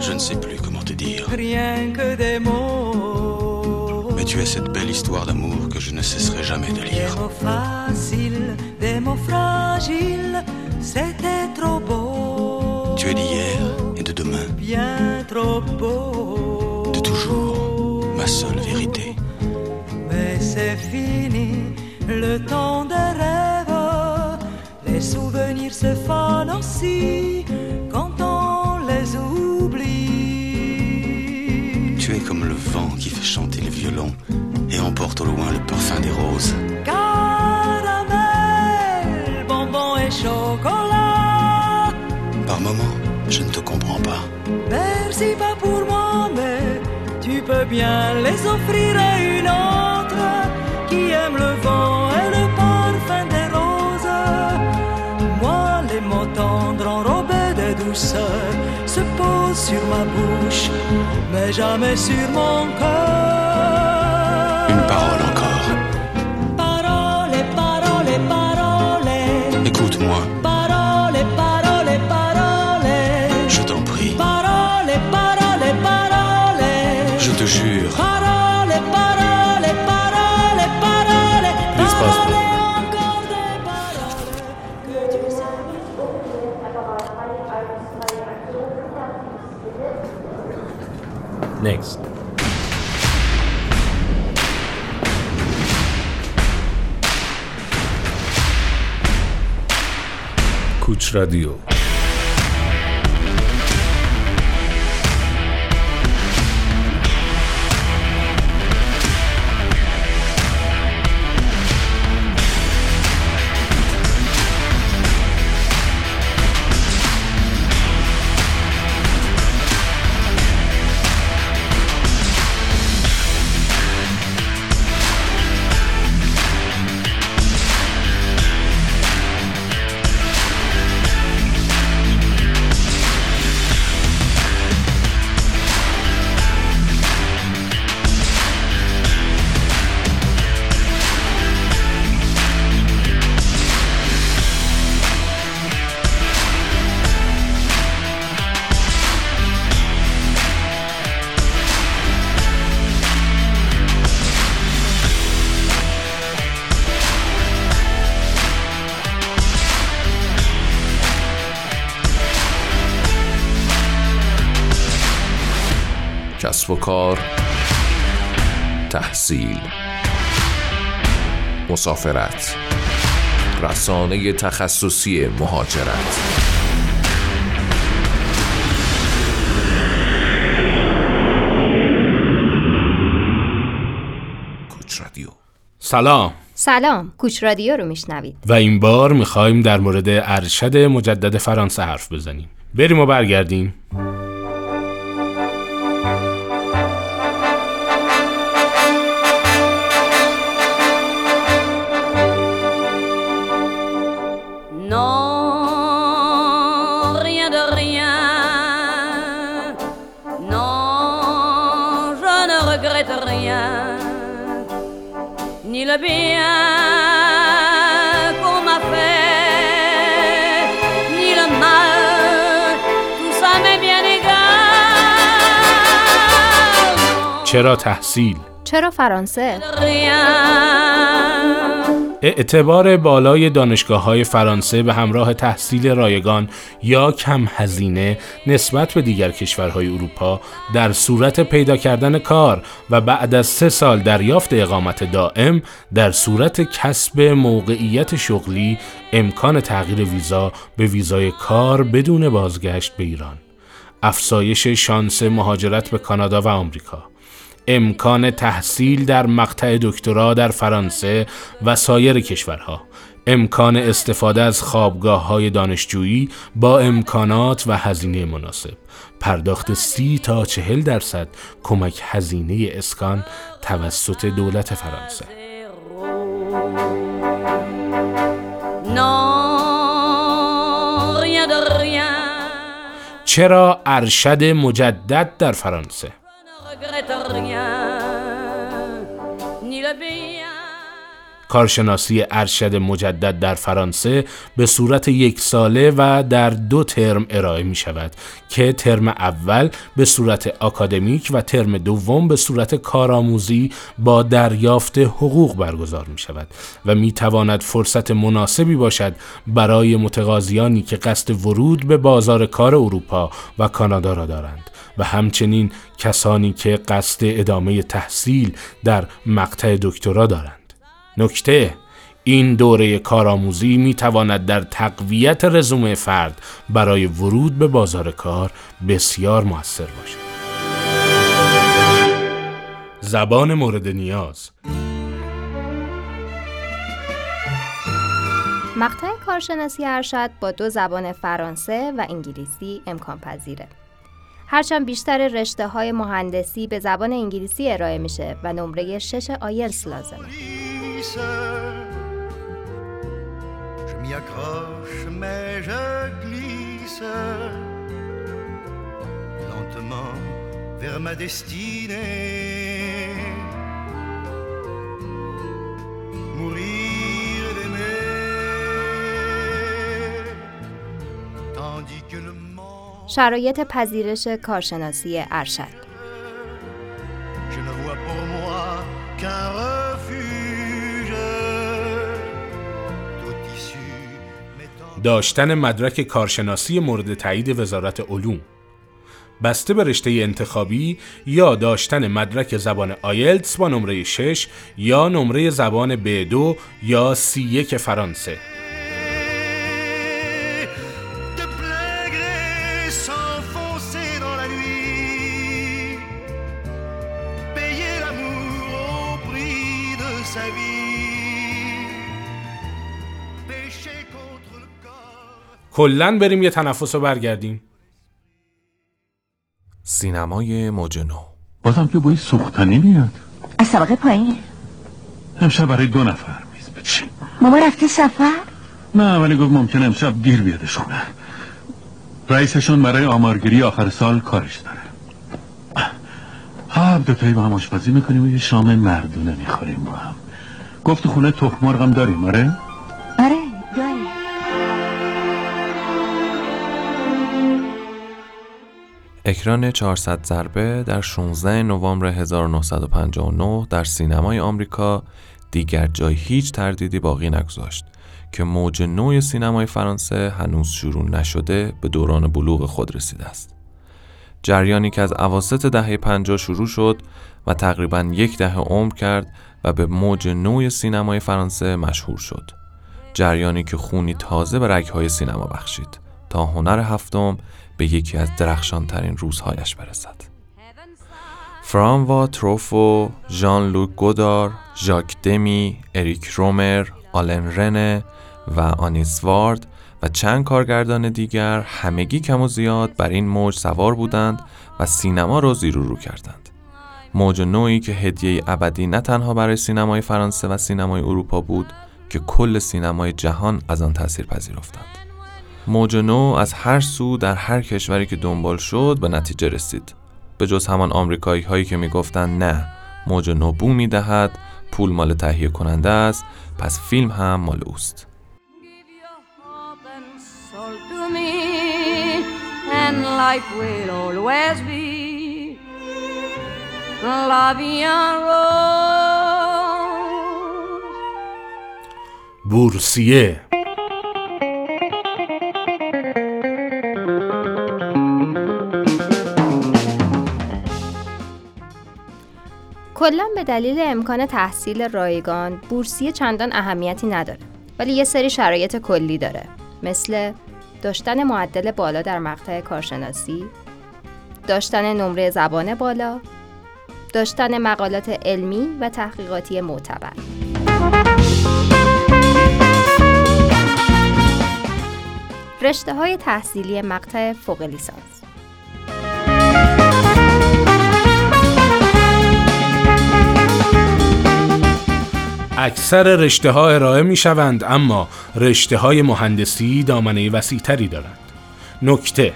Je ne sais plus comment te dire. Rien que des mots. Tu es cette belle histoire d'amour que je ne cesserai jamais de Des lire. mots faciles, des mots fragiles, c'était trop beau. Tu es d'hier et de demain, Bien trop beau. de toujours, ma seule vérité. Mais c'est fini, le temps des rêves. Les souvenirs se fanent aussi fait chanter le violon et emporte au loin le parfum des roses. Caramel, bonbons et chocolat. Par moments, je ne te comprends pas. Merci pas pour moi, mais tu peux bien les offrir à une autre qui aime le vent et le parfum des roses. Moi, les mots tendres enrobés de douceur se posent sur ma bouche, mais jamais sur mon cœur. رادیو و کار تحصیل مسافرت رسانه تخصصی مهاجرت. کوچ رادیو. سلام. سلام. کوچ رادیو رو میشنوید. و این بار می‌خوایم در مورد ارشد مجدد فرانسه حرف بزنیم. بریم و برگردیم. Non, rien de rien. Non, je ne regrette rien. Ni le bien qu'on m'a fait, ni le mal. Tout ça m'est bien égal. چرا تحصیل چرا فرانسه؟ اعتبار بالای دانشگاه های فرانسه به همراه تحصیل رایگان یا کم هزینه نسبت به دیگر کشورهای اروپا در صورت پیدا کردن کار و بعد از سه سال دریافت اقامت دائم در صورت کسب موقعیت شغلی امکان تغییر ویزا به ویزای کار بدون بازگشت به ایران. افزایش شانس مهاجرت به کانادا و آمریکا. امکان تحصیل در مقطع دکترا در فرانسه و سایر کشورها. امکان استفاده از خوابگاه های دانشجویی با امکانات و هزینه مناسب. پرداخت سی تا چهل درصد کمک هزینه اسکان توسط دولت فرانسه. چرا ارشد مجدد در فرانسه؟ کارشناسی ارشد مجدد در فرانسه به صورت یک ساله و در دو ترم ارائه می شود که ترم اول به صورت آکادمیک و ترم دوم به صورت کارآموزی با دریافت حقوق برگزار می شود و می تواند فرصت مناسبی باشد برای متقاضیانی که قصد ورود به بازار کار اروپا و کانادا را دارند و همچنین کسانی که قصد ادامه تحصیل در مقطع دکترا دارند. نکته این دوره کارآموزی می تواند در تقویت رزومه فرد برای ورود به بازار کار بسیار موثر باشد. زبان مورد نیاز مقطع کارشناسی ارشد با دو زبان فرانسه و انگلیسی امکان پذیره. هرچند بیشتر رشته های مهندسی به زبان انگلیسی ارائه میشه و نمره 6 آیلتس لازمه. Glisse. Je m'y accroche, mais je glisse lentement vers ma destinée. Mourir d'aimer, tandis que le monde, شرایط پذیرش کارشناسی ارشد je ne vois pour moi qu'un refuge. داشتن مدرک کارشناسی مورد تایید وزارت علوم. بسته به رشته انتخابی یا داشتن مدرک زبان آیلتس با نمره 6 یا نمره زبان B2 یا C1 فرانسه. کلا بریم یه تنفس رو برگردیم. سینمای موج نو. بازم که بوی سوختنی میاد. از طبقه پایین. امشب برای دو نفر میز بچین. ماما رفته سفر؟ نه ولی گفت ممکن امشب دیر بیادش خونه رئیسشون برای آمارگیری آخر سال کارش داره. ها دوتایی با هم آشپزی می‌کنیم و یه شام مردونه می‌خوریم با هم. گفت خونه تخم مرغ هم داریم آره؟ آره. اکران 400 ضربه در 16 نوامبر 1959 در سینمای آمریکا دیگر جای هیچ تردیدی باقی نگذاشت که موج نوی سینمای فرانسه هنوز شروع نشده به دوران بلوغ خود رسیده است. جریانی که از اواسط دهه 50 شروع شد و تقریبا یک دهه عمر کرد و به موج نوی سینمای فرانسه مشهور شد. جریانی که خونی تازه به رگهای سینما بخشید تا هنر هفتم به یکی از درخشانترین روزهایش برسد. فرانوا تروفو، ژان لوک گودار، ژاک دمی، اریک رومر، آلن رنه و آنیسوارد و چند کارگردان دیگر همگی کم و زیاد بر این موج سوار بودند و سینما را زیر رو کردند. موج نوعی که هدیه ابدی نه تنها برای سینمای فرانسه و سینمای اروپا بود که کل سینمای جهان از آن تأثیر پذیرفتند. موج نو از هر سو در هر کشوری که دنبال شد به نتیجه رسید. به جز همان آمریکایی هایی که می‌گفتند نه موج نو بو می‌دهد پول مال تهیه کننده است پس فیلم هم مال اوست. Give کلا به دلیل امکان تحصیل رایگان بورسیه چندان اهمیتی نداره. ولی یه سری شرایط کلی داره. مثل داشتن معدل بالا در مقطع کارشناسی داشتن نمره زبان بالا داشتن مقالات علمی و تحقیقاتی معتبر. رشته های تحصیلی مقطع فوق لیسانس. اکثر رشته ها ارائه می شوند اما رشته های مهندسی دامنه وسیعتری دارند. نکته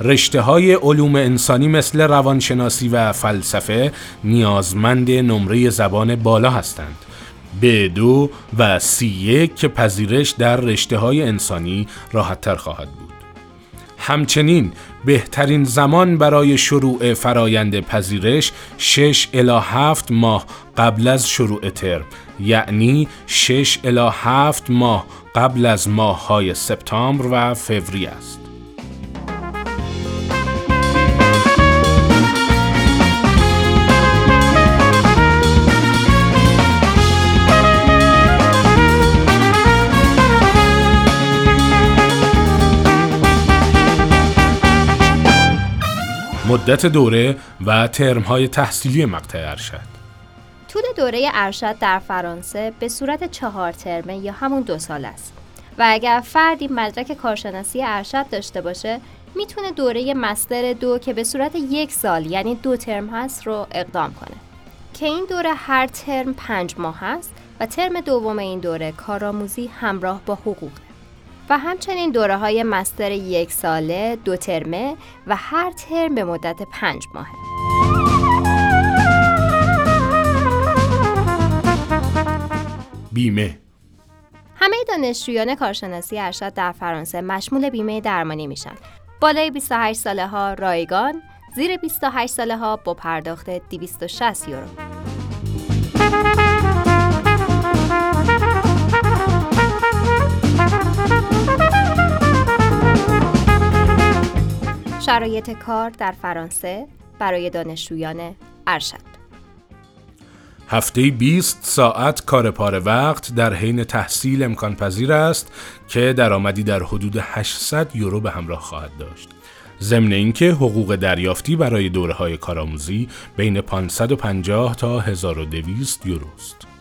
رشته های علوم انسانی مثل روانشناسی و فلسفه نیازمند نمره زبان بالا هستند. به دو و سی یک که پذیرش در رشته های انسانی راحتتر خواهد بود. همچنین بهترین زمان برای شروع فرایند پذیرش 6 الی 7 ماه قبل از شروع ترم یعنی 6 الی 7 ماه قبل از ماه های سپتامبر و فوریه است. مدت دوره و ترمهای تحصیلی مقطع ارشد. طول دوره ارشد در فرانسه به صورت چهار ترمه یا همون دو سال است. و اگر فردی مدرک کارشناسی ارشد داشته باشه می‌تونه دوره مستر دو که به صورت یک سال یعنی دو ترم هست رو اقدام کنه. که این دوره هر ترم پنج ماه هست و ترم دوم این دوره کارآموزی همراه با حقوق و همچنین دوره های مستر یک ساله دو ترمه و هر ترم به مدت پنج ماهه بیمه. همه دانشجویان کارشناسی ارشد در فرانسه مشمول بیمه درمانی میشن. بالای 28 ساله ها رایگان زیر 28 ساله ها با پرداخت 260 یورو. شرایط کار در فرانسه برای دانشجویان ارشد هفته 20 ساعت کار پاره وقت در حین تحصیل امکان پذیر است که درآمدی در حدود 800 یورو به همراه خواهد داشت. ضمن اینکه حقوق دریافتی برای دوره های کارآموزی بین 550 تا 1200 یورو است.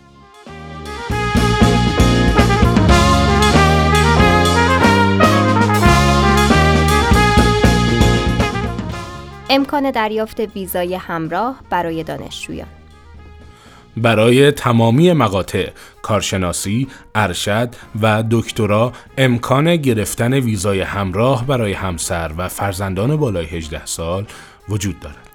امکان دریافت ویزای همراه برای دانشجویان برای تمامی مقاطع کارشناسی، ارشد و دکترا امکان گرفتن ویزای همراه برای همسر و فرزندان بالای 18 سال وجود دارد.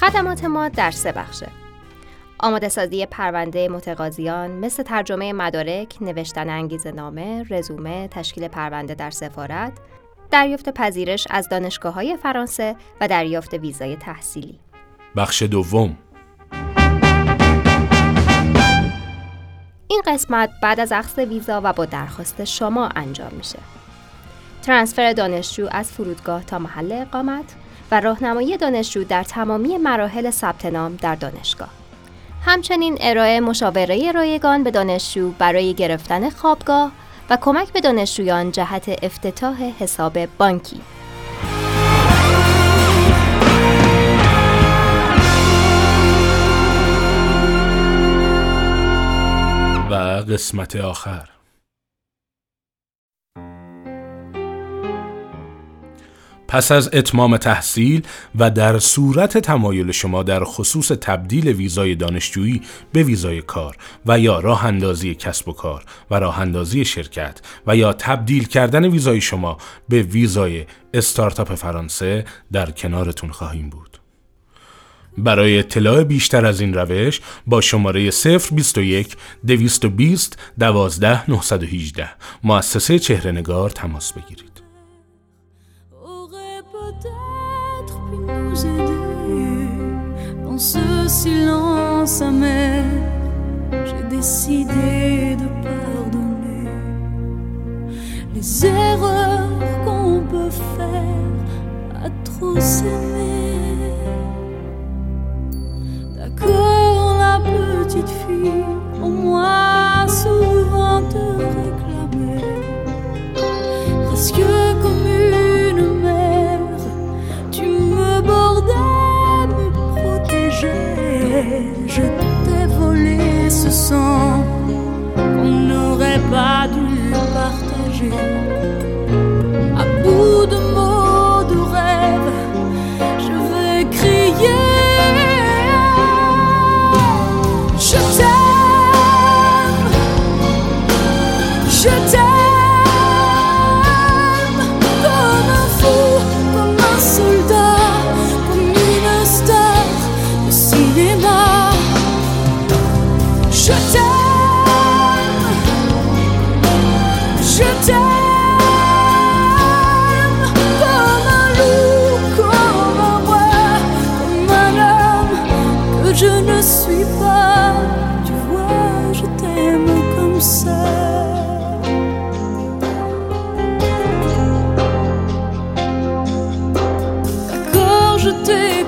خدمات ما در سه بخشه آماده سازی پرونده متقاضیان مثل ترجمه مدارک، نوشتن انگیزه نامه، رزومه، تشکیل پرونده در سفارت، دریافت پذیرش از دانشگاه های فرانسه و دریافت ویزای تحصیلی. بخش دوم این قسمت بعد از اخذ ویزا و با درخواست شما انجام میشه. ترانسفر دانشجو از فرودگاه تا محل اقامت و راهنمایی دانشجو در تمامی مراحل ثبت نام در دانشگاه. همچنین ارائه مشاوره رایگان به دانشجو برای گرفتن خوابگاه و کمک به دانشجویان جهت افتتاح حساب بانکی. و قسمت آخر پس از اتمام تحصیل و در صورت تمایل شما در خصوص تبدیل ویزای دانشجویی به ویزای کار و یا راه اندازی کسب و کار و راه اندازی شرکت و یا تبدیل کردن ویزای شما به ویزای استارتاپ فرانسه در کنارتون خواهیم بود. برای اطلاع بیشتر از این روش با شماره 021 220 12 918 مؤسسه چهره نگار تماس بگیرید. Dans ce silence amer. J'ai décidé de pardonner les erreurs qu'on peut faire à trop s'aimer. D'accord, la petite fille, au moins ce sang qu'on n'aurait pas dû partager.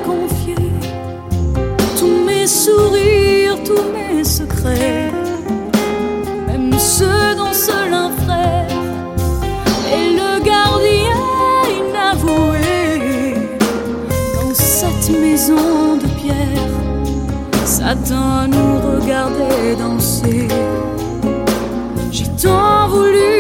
Confié tous mes sourires, tous mes secrets, même ceux dont seul un frère est le gardien inavoué. Dans cette maison de pierre, Satan nous regardait danser. J'ai tant voulu